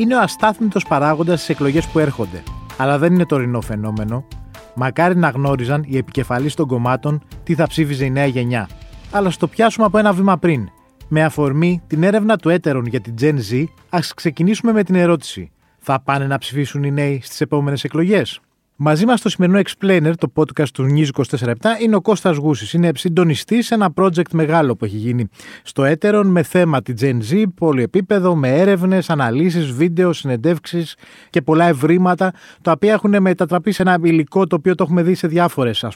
είναι ο αστάθμητος παράγοντας στις εκλογές που έρχονται. Αλλά δεν είναι τωρινό φαινόμενο. Μακάρι να γνώριζαν οι επικεφαλείς των κομμάτων τι θα ψήφιζε η νέα γενιά. Αλλά στο πιάσουμε από ένα βήμα πριν. Με αφορμή την έρευνα του έτερων για την Gen Z, ας ξεκινήσουμε με την ερώτηση. Θα πάνε να ψηφίσουν οι νέοι στις επόμενες εκλογές; Μαζί μας στο σημερινό Explainer, το podcast του News 24 είναι ο Κώστας Γούσης. Είναι συντονιστής σε ένα project μεγάλο που έχει γίνει στο Έτερον με θέμα τη Gen Z, πολυεπίπεδο, με έρευνες, αναλύσεις, βίντεο, συνεντεύξεις και πολλά ευρήματα, τα οποία έχουν μετατραπεί σε ένα υλικό το οποίο το έχουμε δει σε διάφορες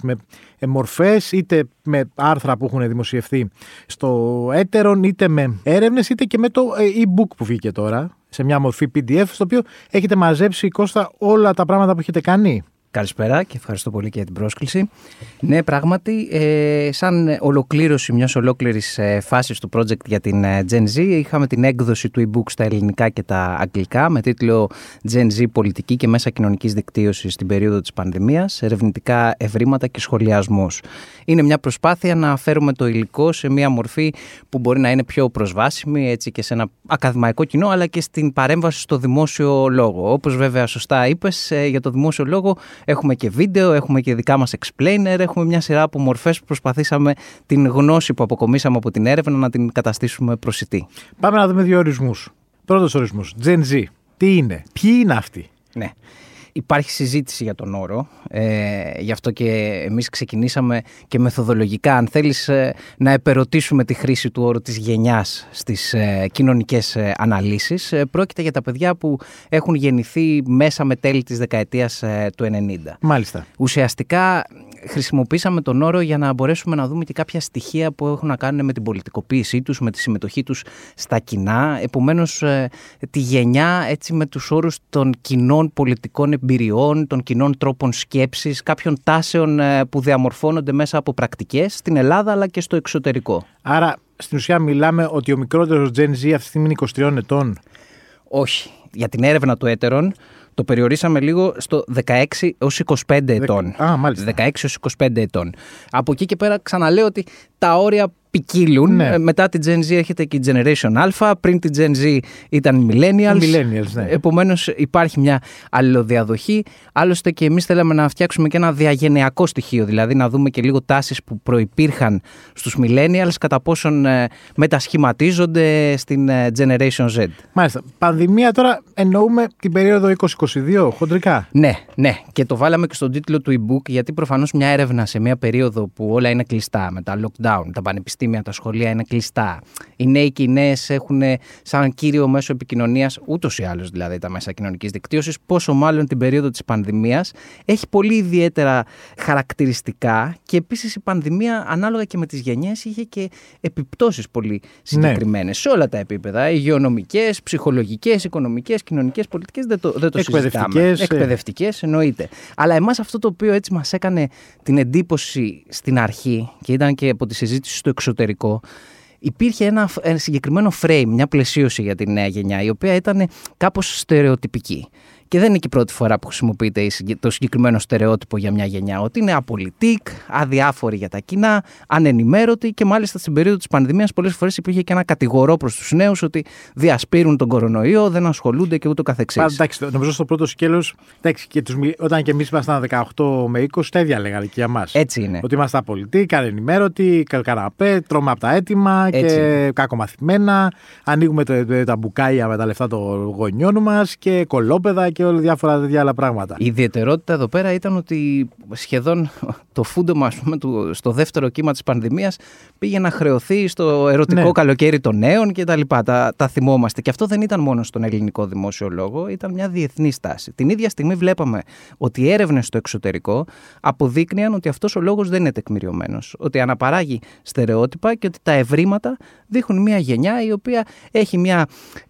μορφές, είτε με άρθρα που έχουν δημοσιευθεί στο Έτερον, είτε με έρευνες, είτε και με το ε, e-book που βγήκε τώρα σε μια μορφή PDF, στο οποίο έχετε μαζέψει, Κώστα, όλα τα πράγματα που έχετε κάνει. Καλησπέρα και ευχαριστώ πολύ και για την πρόσκληση. Ναι, πράγματι, ε, σαν ολοκλήρωση μιας ολόκληρης ε, φάσης του project για την ε, Gen Z, είχαμε την έκδοση του e-book στα ελληνικά και τα αγγλικά με τίτλο Gen Z Πολιτική και Μέσα Κοινωνικής Δικτύωσης στην περίοδο της πανδημίας, ερευνητικά ευρήματα και σχολιασμό. Είναι μια προσπάθεια να φέρουμε το υλικό σε μια μορφή που μπορεί να είναι πιο προσβάσιμη έτσι και σε ένα ακαδημαϊκό κοινό, αλλά και στην παρέμβαση στο δημόσιο λόγο. Όπως βέβαια σωστά είπες, ε, για το δημόσιο λόγο Έχουμε και βίντεο, έχουμε και δικά μας explainer, έχουμε μια σειρά από μορφές που προσπαθήσαμε την γνώση που αποκομίσαμε από την έρευνα να την καταστήσουμε προσιτή. Πάμε να δούμε δύο ορισμούς. Πρώτος ορισμός, Gen Z. Τι είναι, ποιοι είναι αυτοί; Ναι. Υπάρχει συζήτηση για τον όρο, ε, γι' αυτό και εμείς ξεκινήσαμε και μεθοδολογικά, αν θέλεις ε, να επερωτήσουμε τη χρήση του όρου της γενιάς στις ε, κοινωνικές ε, αναλύσεις. Ε, πρόκειται για τα παιδιά που έχουν γεννηθεί μέσα με τέλη της δεκαετίας του 90. Μάλιστα. Ουσιαστικά χρησιμοποίησαμε τον όρο για να μπορέσουμε να δούμε και κάποια στοιχεία που έχουν να κάνουν με την πολιτικοποίησή τους, με τη συμμετοχή τους στα κοινά. Επομένως, τη γενιά έτσι με τους όρους των κοινών πολιτικών εμπειριών, των κοινών τρόπων σκέψης, κάποιων τάσεων ε, που διαμορφώνονται μέσα από πρακτικές στην Ελλάδα αλλά και στο εξωτερικό. Άρα στην ουσία μιλάμε ότι ο μικρότερος Gen Z αυτή τη στιγμή είναι 23 ετών. Όχι. Για την έρευνα του έτερων το περιορίσαμε λίγο στο 16 έως 25 ετών. Α, μάλιστα. 16 έως 25 ετών. Από εκεί και πέρα ξαναλέω ότι τα όρια ποικίλουν. Ναι. Ε, μετά την Gen Z έρχεται και η Generation Alpha. Πριν την Gen Z ήταν οι Millennials. Millennials ναι. Επομένως υπάρχει μια αλληλοδιαδοχή. Άλλωστε και εμείς θέλαμε να φτιάξουμε και ένα διαγενειακό στοιχείο. Δηλαδή να δούμε και λίγο τάσεις που προπήρχαν στους Millennials κατά πόσον ε, μετασχηματίζονται στην ε, Generation Z. Μάλιστα. Πανδημία τώρα εννοούμε την περίοδο 2022, χοντρικά. Ναι, ναι. Και το βάλαμε και στον τίτλο του e-book γιατί προφανώς μια έρευνα σε μια περίοδο που όλα είναι κλειστά με τα lockdown, τα πανεπιστήμια πανεπιστήμια, τα σχολεία είναι κλειστά. Οι νέοι και οι νέε έχουν σαν κύριο μέσο επικοινωνίας, ούτως ή άλλως δηλαδή τα μέσα κοινωνικής δικτύωσης, πόσο μάλλον την περίοδο της πανδημίας, έχει πολύ ιδιαίτερα χαρακτηριστικά και επίσης η πανδημία, ανάλογα και με τις γενιές, είχε και επιπτώσεις πολύ συγκεκριμένες ναι. σε όλα τα επίπεδα. Υγειονομικές, ψυχολογικές, οικονομικές, κοινωνικές, πολιτικές, δεν το, δεν το συζητάμε. Ε. Εκπαιδευτικές, εννοείται. Αλλά εμάς αυτό το οποίο έτσι μας έκανε την εντύπωση στην αρχή και ήταν και από τη συζήτηση στο εξωτερικό εξωτερικό, υπήρχε ένα, συγκεκριμένο frame, μια πλαισίωση για τη νέα γενιά, η οποία ήταν κάπως στερεοτυπική. Και δεν είναι και η πρώτη φορά που χρησιμοποιείται το συγκεκριμένο στερεότυπο για μια γενιά. Ότι είναι απολυτικ, αδιάφορη για τα κοινά, ανενημέρωτη και μάλιστα στην περίοδο της πανδημίας πολλές φορές υπήρχε και ένα κατηγορό προς τους νέους ότι διασπείρουν τον κορονοϊό, δεν ασχολούνται και ούτω καθεξής. Εντάξει, νομίζω στο πρώτο σκέλος, όταν και εμείς ήμασταν 18 με 20, τα ίδια λέγανε και για μας. Έτσι είναι. Ότι είμαστε απολυτικ, ανενημέρωτοι, καραπέ, τρώμε από τα έτοιμα και κακομαθημένα. Ανοίγουμε τα μπουκάια με τα λεφτά των γονιών μας και κολόπεδα και όλα διάφορα τέτοια άλλα πράγματα. Η ιδιαιτερότητα εδώ πέρα ήταν ότι σχεδόν το φούντομα πούμε, στο δεύτερο κύμα της πανδημίας πήγε να χρεωθεί στο ερωτικό ναι. καλοκαίρι των νέων και τα λοιπά. Τα, τα θυμόμαστε. Και αυτό δεν ήταν μόνο στον ελληνικό δημόσιο λόγο, ήταν μια διεθνή στάση. Την ίδια στιγμή βλέπαμε ότι οι έρευνες στο εξωτερικό αποδείκνυαν ότι αυτός ο λόγος δεν είναι τεκμηριωμένος. Ότι αναπαράγει στερεότυπα και ότι τα ευρήματα δείχνουν μια γενιά η οποία έχει μια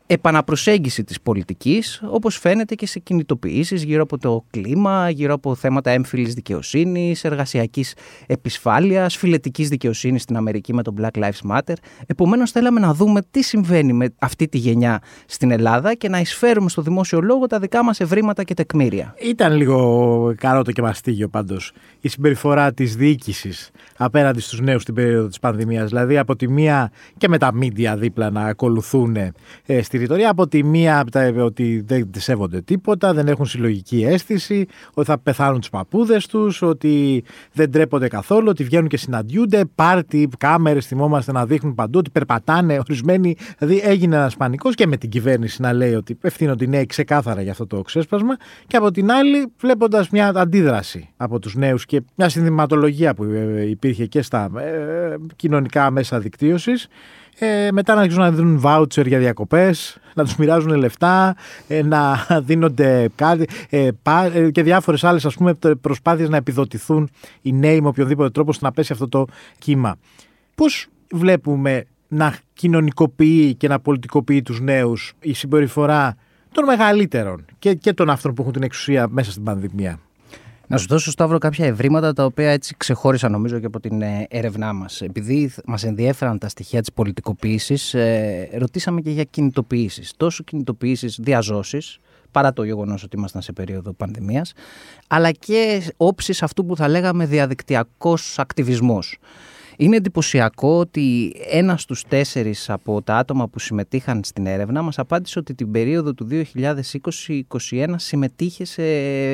επαναπροσέγγιση της πολιτικής, όπως φαίνεται και σε κινητοποιήσεις γύρω από το κλίμα, γύρω από θέματα έμφυλης δικαιοσύνης, εργασιακής επισφάλειας, φιλετικής δικαιοσύνης στην Αμερική με το Black Lives Matter. Επομένως θέλαμε να δούμε τι συμβαίνει με αυτή τη γενιά στην Ελλάδα και να εισφέρουμε στο δημόσιο λόγο τα δικά μας ευρήματα και τεκμήρια. Ήταν λίγο καρότο και μαστίγιο πάντως η συμπεριφορά της διοίκησης απέναντι στους νέους στην περίοδο της πανδημίας. Δηλαδή από τη μία και με τα μίντια δίπλα να ακολουθούν ε, στη ρητορία. Από τη μία ότι δεν σέβονται τίποτα, δεν έχουν συλλογική αίσθηση, ότι θα πεθάνουν τους παππούδες τους, ότι δεν τρέπονται καθόλου, ότι βγαίνουν και συναντιούνται. Πάρτι, κάμερες, θυμόμαστε να δείχνουν παντού, ότι περπατάνε ορισμένοι. Δηλαδή έγινε ένας πανικός και με την κυβέρνηση να λέει ότι ευθύνονται οι νέοι ξεκάθαρα για αυτό το ξέσπασμα. Και από την άλλη, βλέποντας μια αντίδραση από τους νέους και μια συνδυματολογία που ε, υπήρχε και στα ε, κοινωνικά μέσα δικτύωσης. Ε, μετά να αρχίσουν να δίνουν βάουτσερ για διακοπές, να τους μοιράζουν λεφτά, ε, να δίνονται κάτι ε, ε, και διάφορες άλλες ας πούμε προσπάθειες να επιδοτηθούν οι νέοι με οποιοδήποτε τρόπο ώστε να πέσει αυτό το κύμα. Πώς βλέπουμε να κοινωνικοποιεί και να πολιτικοποιεί τους νέους η συμπεριφορά των μεγαλύτερων και, και των αυτών που έχουν την εξουσία μέσα στην πανδημία; Να σου δώσω, Σταύρο, κάποια ευρήματα τα οποία έτσι ξεχώρισαν νομίζω και από την ε, έρευνά μας. Επειδή μας ενδιέφεραν τα στοιχεία της πολιτικοποίησης, ε, ρωτήσαμε και για κινητοποιήσεις. Τόσο κινητοποιήσεις διαζώσεις, παρά το γεγονός ότι ήμασταν σε περίοδο πανδημίας, αλλά και όψεις αυτού που θα λέγαμε διαδικτυακός ακτιβισμός. Είναι εντυπωσιακό ότι ένας στους τέσσερις από τα άτομα που συμμετείχαν στην έρευνα μας απάντησε ότι την περίοδο του 2020-2021 συμμετείχε σε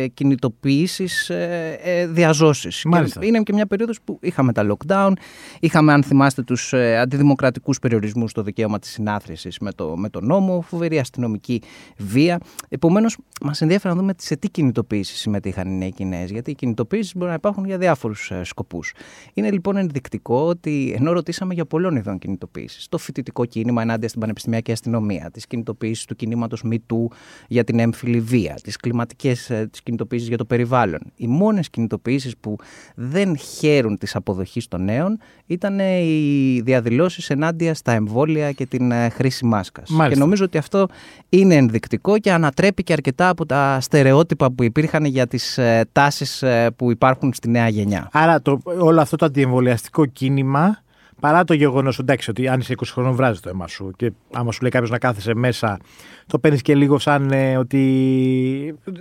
κινητοποιήσεις ε, ε, διαζώσεις. Είναι και μια περίοδος που είχαμε τα lockdown, είχαμε αν θυμάστε τους ε, αντιδημοκρατικούς περιορισμούς στο δικαίωμα της συνάθρησης με το, με το νόμο, φοβερή αστυνομική βία. Επομένως μας ενδιαφέρει να δούμε σε τι κινητοποιήσεις συμμετείχαν οι νέοι Κινέζοι, γιατί οι κινητοποιήσεις μπορούν να υπάρχουν για διάφορους σκοπούς. Είναι λοιπόν ενδεικτικό ότι ενώ ρωτήσαμε για πολλών ειδών κινητοποίησης, το φοιτητικό κίνημα ενάντια στην πανεπιστημιακή αστυνομία, τις κινητοποίησεις του κινήματος MeToo για την έμφυλη βία, τις κλιματικές ε, κινητοποίησεις για το περιβάλλον. Οι μόνες κινητοποίησεις που δεν χαίρουν της αποδοχής των νέων ήταν οι διαδηλώσεις ενάντια στα εμβόλια και την ε, χρήση μάσκας. Και νομίζω ότι αυτό είναι ενδεικτικό και ανατρέπει και αρκετά από τα στερεότυπα που υπήρχαν για τις ε, τάσεις που υπάρχουν στη νέα γενιά. Άρα το, όλο αυτό το αντιεμβολιαστικό κίνημα παρά το γεγονός εντάξει, ότι αν είσαι 20 χρόνων βράζει το αίμα σου και άμα σου λέει κάποιος να κάθεσαι μέσα, το παίρνεις και λίγο σαν ε, ότι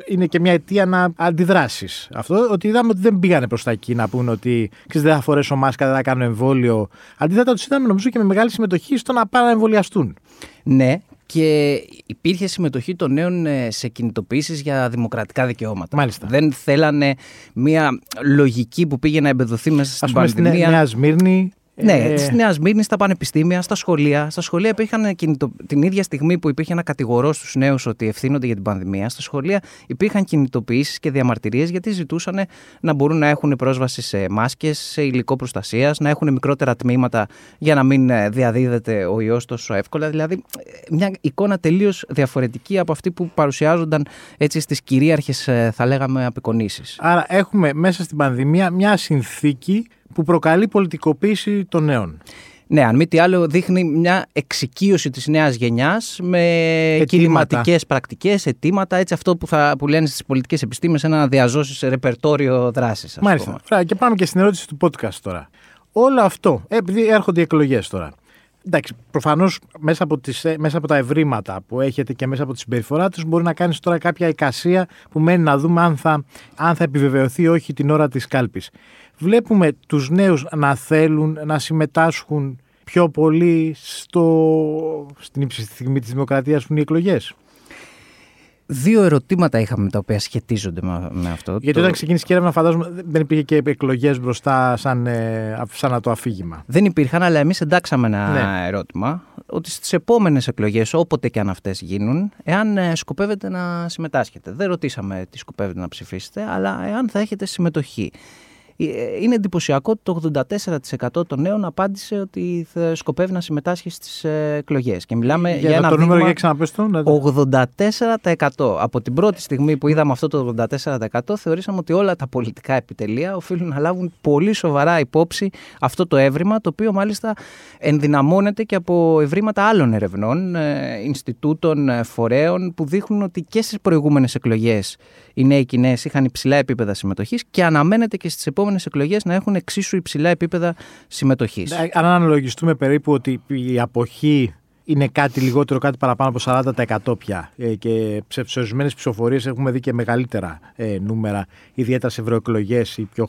είναι και μια αιτία να αντιδράσεις. Αυτό ότι είδαμε ότι δεν πήγανε προς τα εκεί να πούνε ότι ξέρεις, δεν θα φορέσω μάσκα, δεν θα κάνω εμβόλιο. Αντίθετα, τους είδαμε νομίζω και με μεγάλη συμμετοχή στο να πάνε να εμβολιαστούν. Ναι, και υπήρχε συμμετοχή των νέων ε, σε κινητοποιήσεις για δημοκρατικά δικαιώματα. Μάλιστα. Δεν θέλανε μια λογική που πήγε να εμπεδοθεί μέσα στην Ας πούμε, Στη Νέα Σμύρνη ναι, ε... της Νέας Μύρνη, στα πανεπιστήμια, στα σχολεία. Στα σχολεία υπήρχαν κινητο... την ίδια στιγμή που υπήρχε ένα κατηγορό στους νέους ότι ευθύνονται για την πανδημία, στα σχολεία υπήρχαν κινητοποιήσεις και διαμαρτυρίες γιατί ζητούσαν να μπορούν να έχουν πρόσβαση σε μάσκες, σε υλικό προστασίας, να έχουν μικρότερα τμήματα για να μην ε, διαδίδεται ο ιός τόσο εύκολα. Δηλαδή, ε, μια εικόνα τελείως διαφορετική από αυτή που παρουσιάζονταν έτσι στις κυρίαρχες, ε, θα λέγαμε, απεικονίσεις. Άρα, έχουμε μέσα στην πανδημία μια συνθήκη που προκαλεί πολιτικοποίηση των νέων. Ναι, αν μη τι άλλο δείχνει μια εξοικείωση της νέας γενιάς με κινηματικές πρακτικές, αιτήματα, έτσι αυτό που, θα, που λένε στις πολιτικές επιστήμες ένα να διαζώσεις σε ρεπερτόριο δράσης. Μάλιστα. Πούμε. Και πάμε και στην ερώτηση του podcast τώρα. Όλο αυτό, επειδή έρχονται οι εκλογές τώρα, Εντάξει, προφανώς μέσα, από μέσα από τα ευρήματα που έχετε και μέσα από τη συμπεριφορά τους, μπορεί να κάνεις τώρα κάποια εικασία που μένει να δούμε αν θα, αν θα επιβεβαιωθεί ή όχι την ώρα της κάλπης βλέπουμε τους νέους να θέλουν να συμμετάσχουν πιο πολύ στο, στην ύψιστη στιγμή της δημοκρατίας που είναι οι εκλογές; Δύο ερωτήματα είχαμε τα οποία σχετίζονται με αυτό. Γιατί το... όταν ξεκίνησε η έρευνα, φαντάζομαι δεν υπήρχε και εκλογές μπροστά σαν, ε, σαν το αφήγημα. Δεν υπήρχαν, αλλά εμείς εντάξαμε ένα ναι. ερώτημα ότι στις επόμενες εκλογές, όποτε και αν αυτές γίνουν, εάν ε, σκοπεύετε να συμμετάσχετε. Δεν ρωτήσαμε τι σκοπεύετε να ψηφίσετε, αλλά εάν θα έχετε συμμετοχή. Ε, είναι εντυπωσιακό ότι το 84% των νέων απάντησε ότι θα σκοπεύει να συμμετάσχει στις ε, εκλογές. Και μιλάμε για, για ένα το νούμερο για 84%. Από την πρώτη στιγμή που είδαμε αυτό το 84% θεωρήσαμε ότι όλα τα πολιτικά επιτελεία οφείλουν να λάβουν πολύ σοβαρά υπόψη αυτό το έβριμα, το οποίο μάλιστα ενδυναμώνεται και από ευρήματα άλλων ερευνών, ε, Ινστιτούτων, φορέων που δείχνουν ότι και στις προηγούμενες εκλογές οι νέοι Κινέε είχαν υψηλά επίπεδα συμμετοχής και αναμένεται και στις επόμενες εκλογές να έχουν εξίσου υψηλά επίπεδα συμμετοχής. Ναι, αν αναλογιστούμε περίπου ότι η αποχή είναι κάτι λιγότερο, κάτι παραπάνω από 40% πια. Ε, και σε ορισμένες ψηφοφορίες έχουμε δει και μεγαλύτερα ε, νούμερα, ιδιαίτερα σε ευρωεκλογές ή πιο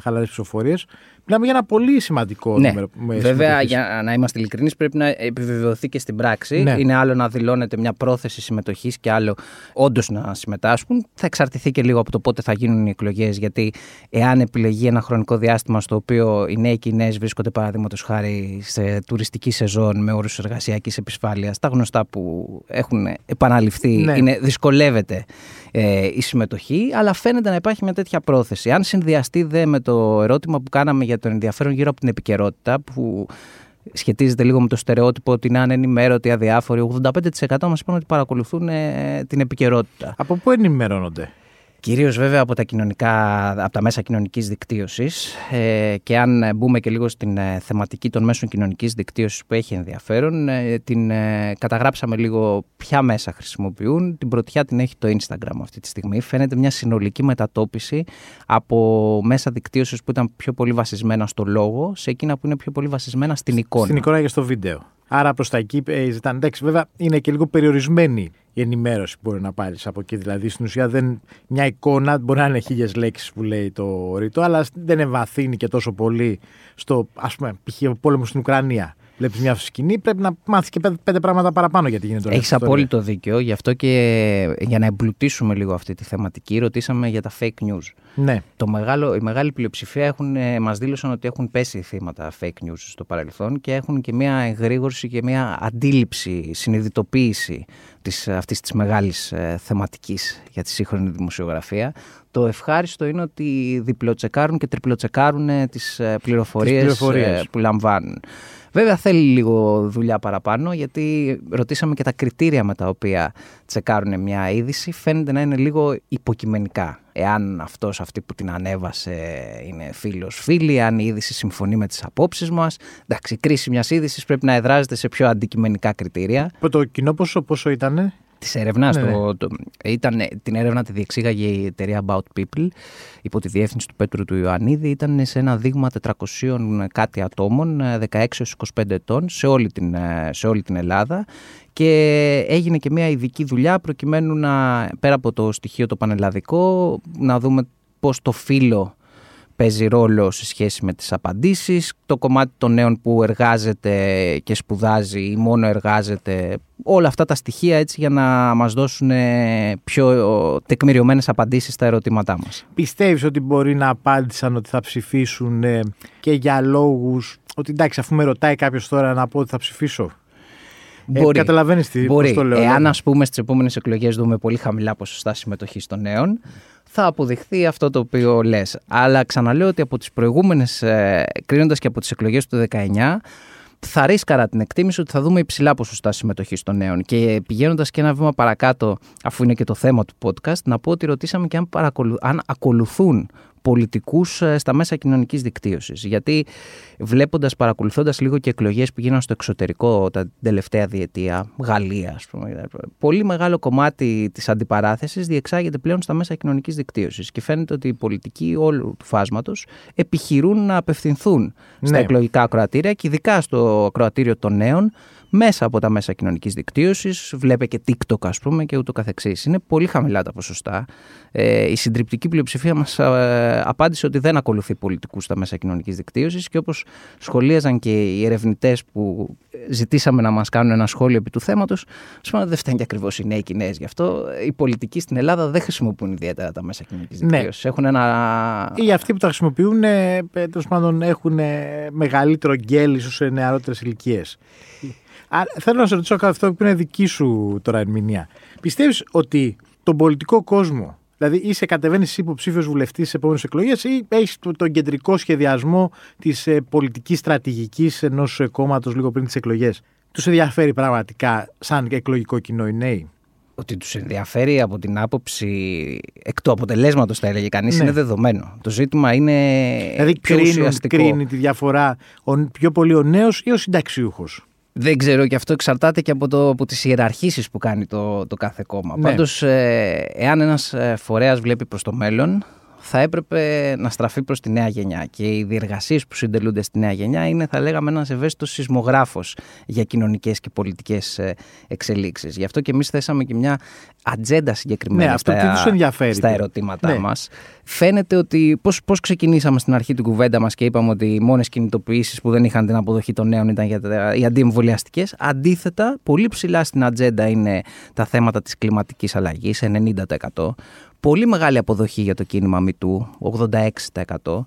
χαλαρές ψηφοφορίες. Μιλάμε για ένα πολύ σημαντικό ναι. νούμερο. Βέβαια, για να είμαστε ειλικρινείς, πρέπει να επιβεβαιωθεί και στην πράξη. Ναι. Είναι άλλο να δηλώνεται μια πρόθεση συμμετοχής και άλλο όντως να συμμετάσχουν. Θα εξαρτηθεί και λίγο από το πότε θα γίνουν οι εκλογές. Γιατί εάν επιλεγεί ένα χρονικό διάστημα στο οποίο οι νέοι Κινέζοι βρίσκονται, παραδείγματος χάρη, σε τουριστική σεζόν με όρους εργασιακής επισφάλειας, τα γνωστά που έχουν επαναληφθεί, ναι. είναι, δυσκολεύεται ε, η συμμετοχή. Αλλά φαίνεται να υπάρχει μια τέτοια πρόθεση. Αν συνδυαστεί δε με το ερώτημα που κάναμε για το ενδιαφέρον γύρω από την επικαιρότητα, που σχετίζεται λίγο με το στερεότυπο ότι είναι ανενημέρωτοι, αδιάφοροι. 85% μας είπαν ότι παρακολουθούν ε, την επικαιρότητα. Από πού ενημερώνονται; Κυρίως βέβαια από τα, κοινωνικά, από τα μέσα κοινωνικής δικτύωσης. Ε, και αν μπούμε και λίγο στην ε, θεματική των μέσων κοινωνικής δικτύωσης που έχει ενδιαφέρον, ε, την ε, καταγράψαμε λίγο ποια μέσα χρησιμοποιούν. Την πρωτιά την έχει το Instagram αυτή τη στιγμή. Φαίνεται μια συνολική μετατόπιση από μέσα δικτύωσης που ήταν πιο πολύ βασισμένα στο λόγο σε εκείνα που είναι πιο πολύ βασισμένα στην εικόνα. Στην εικόνα και στο βίντεο. Άρα προς τα εκεί ζητάνε. Εντάξει, βέβαια είναι και λίγο περιορισμένη η ενημέρωση που μπορεί να πάρεις από εκεί. Δηλαδή στην ουσία δεν, μια εικόνα μπορεί να είναι χίλιες λέξεις που λέει το ρητό, αλλά δεν εμβαθύνει και τόσο πολύ στο ας πούμε π.χ. πόλεμος στην Ουκρανία βλέπεις μια σκηνή, πρέπει να μάθεις και πέντε, πέντε πράγματα παραπάνω γιατί γίνεται Έχεις απόλυτο δίκιο. Γι' αυτό και για να εμπλουτίσουμε λίγο αυτή τη θεματική, ρωτήσαμε για τα fake news. Ναι. Το μεγάλο, η μεγάλη πλειοψηφία έχουν, ε, μας δήλωσαν ότι έχουν πέσει θύματα fake news στο παρελθόν και έχουν και μια εγρήγορση και μια αντίληψη, συνειδητοποίηση της, αυτής της μεγάλης ε, θεματικής για τη σύγχρονη δημοσιογραφία. Το ευχάριστο είναι ότι διπλοτσεκάρουν και τριπλοτσεκάρουν ε, τις πληροφορίες, τις πληροφορίες. που λαμβάνουν. Βέβαια θέλει λίγο δουλειά παραπάνω γιατί ρωτήσαμε και τα κριτήρια με τα οποία τσεκάρουν μια είδηση φαίνεται να είναι λίγο υποκειμενικά. Εάν αυτός αυτή που την ανέβασε είναι φίλος φίλη, αν η είδηση συμφωνεί με τις απόψεις μας. Εντάξει, η κρίση μιας είδησης πρέπει να εδράζεται σε πιο αντικειμενικά κριτήρια. Το κοινό πόσο, πόσο ήτανε; Της έρευνας. Ναι, ναι. ήταν, την έρευνα τη διεξήγαγε η εταιρεία About People υπό τη διεύθυνση του Πέτρου του Ιωαννίδη. Ήταν σε ένα δείγμα 400 κάτι ατόμων, 16-25 ετών, σε όλη, την, σε όλη την Ελλάδα. Και έγινε και μια ειδική δουλειά προκειμένου να, πέρα από το στοιχείο το πανελλαδικό, να δούμε πώς το φύλλο παίζει ρόλο σε σχέση με τις απαντήσεις, το κομμάτι των νέων που εργάζεται και σπουδάζει ή μόνο εργάζεται, όλα αυτά τα στοιχεία έτσι για να μας δώσουν πιο τεκμηριωμένες απαντήσεις στα ερωτήματά μας. Πιστεύεις ότι μπορεί να απάντησαν ότι θα ψηφίσουν ε, και για λόγους, ότι εντάξει αφού με ρωτάει κάποιος τώρα να πω ότι θα ψηφίσω; Ε, μπορεί. Ε, καταλαβαίνεις τι μπορεί. το λέω. Εάν ας πούμε στις επόμενες εκλογές δούμε πολύ χαμηλά ποσοστά συμμετοχής των νέων, θα αποδειχθεί αυτό το οποίο λες. Αλλά ξαναλέω ότι από τις προηγούμενες, ε, κρίνοντας και από τις εκλογές του 19, θα ρίσκαρα την εκτίμηση ότι θα δούμε υψηλά ποσοστά συμμετοχής των νέων. Και πηγαίνοντας και ένα βήμα παρακάτω, αφού είναι και το θέμα του podcast, να πω ότι ρωτήσαμε και αν, αν ακολουθούν πολιτικούς ε, στα μέσα κοινωνικής δικτύωσης. Γιατί βλέποντας, παρακολουθώντας λίγο και εκλογές που γίνανε στο εξωτερικό τα τελευταία διετία, Γαλλία ας πούμε, πολύ μεγάλο κομμάτι της αντιπαράθεσης διεξάγεται πλέον στα μέσα κοινωνικής δικτύωσης και φαίνεται ότι οι πολιτικοί όλου του φάσματος επιχειρούν να απευθυνθούν στα ναι. εκλογικά ακροατήρια και ειδικά στο ακροατήριο των νέων μέσα από τα μέσα κοινωνικής δικτύωσης, βλέπε και TikTok ας πούμε και ούτω καθεξής. Είναι πολύ χαμηλά τα ποσοστά. Ε, η συντριπτική πλειοψηφία μας ε, απάντησε ότι δεν ακολουθεί πολιτικούς στα μέσα κοινωνικής δικτύωσης και όπως σχολίαζαν και οι ερευνητές που ζητήσαμε να μας κάνουν ένα σχόλιο επί του θέματος, πούμε, δεν φταίνει και ακριβώς οι νέοι Κινέζοι γι' αυτό. Οι πολιτικοί στην Ελλάδα δεν χρησιμοποιούν ιδιαίτερα τα μέσα κοινωνικής ναι. δικτύωσης. Έχουν ένα... Ή αυτοί που τα χρησιμοποιούν, ε, τέλος πάντων, έχουν μεγαλύτερο γκέλ ίσως σε νεαρότερες ηλικίε. Θέλω να σε ρωτήσω αυτό που είναι δική σου τώρα ερμηνεία. Πιστεύεις ότι τον πολιτικό κόσμο, δηλαδή είσαι κατεβαίνεις υποψήφιος βουλευτής στι επόμενες εκλογές ή έχεις τον κεντρικό σχεδιασμό της ε, πολιτικής στρατηγικής ενός κόμματος λίγο πριν τις εκλογές; Τους ενδιαφέρει πραγματικά σαν εκλογικό κοινό οι νέοι; Ότι τους ενδιαφέρει από την άποψη εκ του αποτελέσματος, θα έλεγε κανείς, ναι. είναι δεδομένο. Το ζήτημα είναι. Δηλαδή, πιο κρίνουν, ουσιαστικό. κρίνει τη διαφορά πιο πολύ ο νέος ή ο συνταξιούχος; Δεν ξέρω και αυτό εξαρτάται και από, το, από τις ιεραρχήσεις που κάνει το, το κάθε κόμμα. Ναι. Πάντως, ε, εάν ένας ε, φορέας βλέπει προς το μέλλον, θα έπρεπε να στραφεί προς τη νέα γενιά και οι διεργασίες που συντελούνται στη νέα γενιά είναι θα λέγαμε ένας ευαίσθητος σεισμογράφος για κοινωνικές και πολιτικές ε, εξελίξεις. Γι' αυτό και εμείς θέσαμε και μια ατζέντα συγκεκριμένα ναι, στα, στα ερωτήματά ναι. μας. Φαίνεται ότι πώς, πώς ξεκινήσαμε στην αρχή την κουβέντα μας και είπαμε ότι οι μόνες κινητοποιήσεις που δεν είχαν την αποδοχή των νέων ήταν για τα, οι αντιεμβολιαστικές. Αντίθετα, πολύ ψηλά στην ατζέντα είναι τα θέματα της κλιματικής αλλαγής, 90%. Πολύ μεγάλη αποδοχή για το κίνημα Μητού, 86%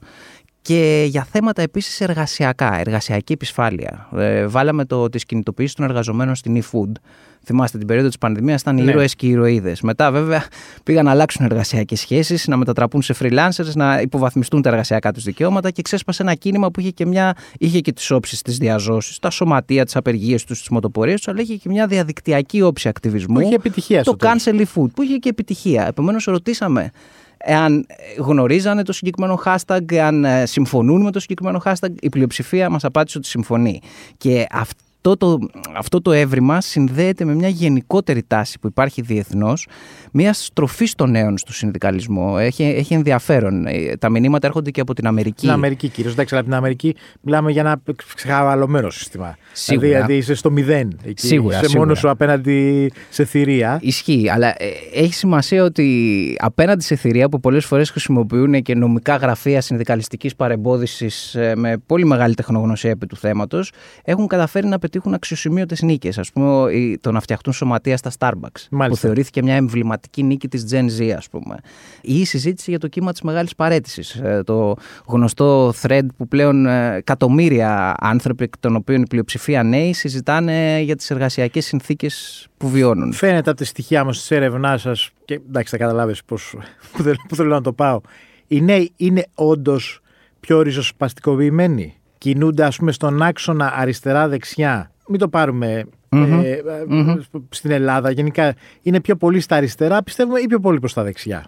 και για θέματα επίσης εργασιακά, εργασιακή επισφάλεια. Ε, βάλαμε το, τις κινητοποιήσεις των εργαζομένων στην e-food. Θυμάστε την περίοδο της πανδημίας ήταν οι ναι. ήρωες και οι ηρωίδες. Μετά βέβαια πήγαν να αλλάξουν εργασιακές σχέσεις, να μετατραπούν σε freelancers, να υποβαθμιστούν τα εργασιακά τους δικαιώματα και ξέσπασε ένα κίνημα που είχε και, μια, είχε και τις όψεις της διαζώσης, τα σωματεία, τις απεργίες τους, τις μοτοπορίες τους, αλλά είχε και μια διαδικτυακή όψη ακτιβισμού. Που είχε επιτυχία Το cancel e-food, που είχε και επιτυχία. Επομένως ρωτήσαμε εάν γνωρίζανε το συγκεκριμένο hashtag, εάν ε, συμφωνούν με το συγκεκριμένο hashtag, η πλειοψηφία μας απάντησε ότι συμφωνεί. Και αυτό αυτό το, αυτό το έβριμα συνδέεται με μια γενικότερη τάση που υπάρχει διεθνώς, μια στροφή των νέων στο συνδικαλισμό. Έχει, έχει ενδιαφέρον. Ε, τα μηνύματα έρχονται και από την Αμερική. Την Αμερική κυρίως. Εντάξει, αλλά την Αμερική μιλάμε για ένα ξεχαβαλωμένο σύστημα. Σίγουρα. Δηλαδή, δηλαδή είσαι στο μηδέν. Εκεί, σίγουρα. Είσαι μόνος σου απέναντι σε θηρία. Ισχύει. Αλλά ε, έχει σημασία ότι απέναντι σε θηρία που πολλές φορές χρησιμοποιούν και νομικά γραφεία συνδικαλιστικής παρεμπόδιση ε, με πολύ μεγάλη τεχνογνωσία επί του θέματος, έχουν καταφέρει να πετύχουν αξιοσημείωτες νίκες. Α πούμε, το να φτιαχτούν σωματεία στα Starbucks. Μάλιστα. Που θεωρήθηκε μια εμβληματική νίκη της Gen Z, ας πούμε. Ή η συζήτηση για το κύμα της μεγάλης παρέτησης. Ε, το γνωστό thread που πλέον ε, εκατομμύρια άνθρωποι, εκ των οποίων η πλειοψηφία νέοι, συζητάνε για τις εργασιακές συνθήκες που βιώνουν. Φαίνεται από τη στοιχεία μας της έρευνάς σας, και εντάξει, θα καταλάβεις που θέλω να το πάω. Οι νέοι είναι όντως πιο ριζοσπαστικοποιημένοι; Κινούνται ας πούμε στον άξονα αριστερά-δεξιά. Μην το παρουμε ε, στην Ελλάδα. Γενικά είναι πιο πολύ στα αριστερά πιστεύουμε ή πιο πολύ προς τα δεξιά.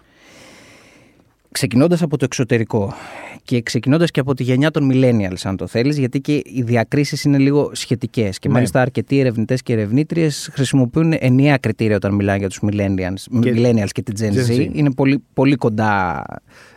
Ξεκινώντας από το εξωτερικό και ξεκινώντας και από τη γενιά των millennials αν το θέλεις γιατί και οι διακρίσεις είναι λίγο σχετικές και ναι. μάλιστα αρκετοί ερευνητές και ερευνήτριες χρησιμοποιούν ενιαία κριτήρια όταν μιλάνε για τους millennials και, millennials και την Gen Z. Είναι πολύ, πολύ κοντά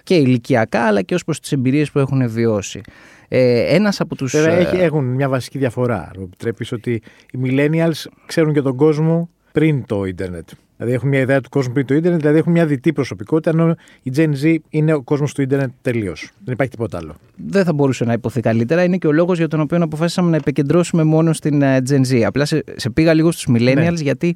και ηλικιακά αλλά και ως προς τις εμπειρίες που έχουν βιώσει. Ε, ένας από τους... Βέβαια, ε, έχουν μια βασική διαφορά. Επιτρέπεις ότι οι millennials ξέρουν και τον κόσμο πριν το ίντερνετ. Δηλαδή έχουν μια ιδέα του κόσμου πριν το ίντερνετ, δηλαδή έχουν μια διτή προσωπικότητα, ενώ η Gen Z είναι ο κόσμος του ίντερνετ τελείως. Δεν υπάρχει τίποτα άλλο. Δεν θα μπορούσε να υποθεί καλύτερα. Είναι και ο λόγος για τον οποίο αποφάσισαμε να επικεντρώσουμε μόνο στην ε, Gen Z. Απλά σε, σε πήγα λίγο στους millennials, ναι. γιατί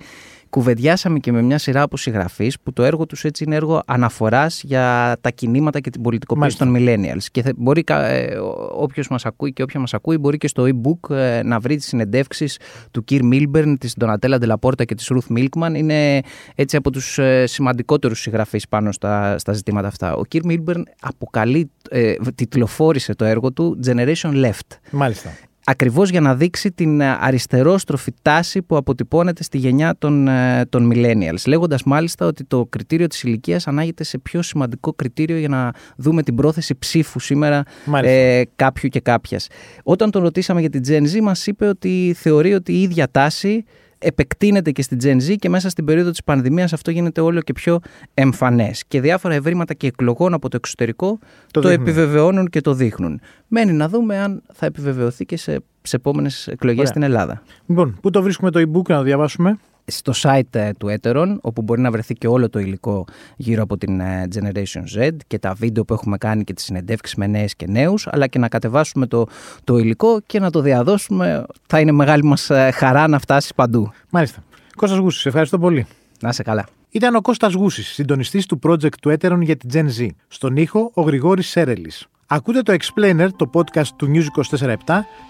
κουβεντιάσαμε και με μια σειρά από συγγραφείς που το έργο τους έτσι είναι έργο αναφοράς για τα κινήματα και την πολιτικοποίηση των millennials. Και θα, μπορεί ε, όποιος μας ακούει και όποια μας ακούει, μπορεί και στο e-book ε, να βρει τις συνεντεύξεις του Κυρ Μίλμπερν, της Ντονατέλα Ντελαπόρτα και της Ruth Μίλκμαν. Είναι έτσι από τους ε, σημαντικότερους συγγραφείς πάνω στα, στα ζητήματα αυτά. Ο Κυρ Μίλμπερν αποκαλεί, ε, τιτλοφόρησε το έργο του Generation Left. Μάλιστα ακριβώς για να δείξει την ε, αριστερόστροφη τάση που αποτυπώνεται στη γενιά των, ε, των millennials, λέγοντας μάλιστα ότι το κριτήριο της ηλικίας ανάγεται σε πιο σημαντικό κριτήριο για να δούμε την πρόθεση ψήφου σήμερα ε, κάποιου και κάποιας. Όταν τον ρωτήσαμε για την Gen Z μας είπε ότι θεωρεί ότι η ίδια τάση επεκτείνεται και στην Gen Z και μέσα στην περίοδο της πανδημίας αυτό γίνεται όλο και πιο εμφανές. Και διάφορα ευρήματα και εκλογών από το εξωτερικό το, επιβεβαιώνουν και το δείχνουν. Μένει να δούμε αν θα επιβεβαιωθεί και σε, σε επόμενες εκλογές στην Ελλάδα. Λοιπόν, πού το βρίσκουμε το e-book να το διαβάσουμε; Στο site ε, του Eteron, όπου μπορεί να βρεθεί και όλο το υλικό γύρω από την ε, Generation Z και τα βίντεο που έχουμε κάνει και τις συνεντεύξεις με νέες και νέους, αλλά και να κατεβάσουμε το, το υλικό και να το διαδώσουμε. Θα είναι μεγάλη μας ε, χαρά να φτάσεις παντού. Μάλιστα. Κώστας Γούσης, ευχαριστώ πολύ. Να είσαι καλά. Ήταν ο Κώστας Γούσης, συντονιστής του project του Eteron για την Gen Z. Στον ήχο, ο Γρηγόρης Σέρελης. Ακούτε το Explainer, το podcast του News 24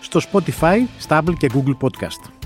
στο Spotify, Stable και Google Podcast.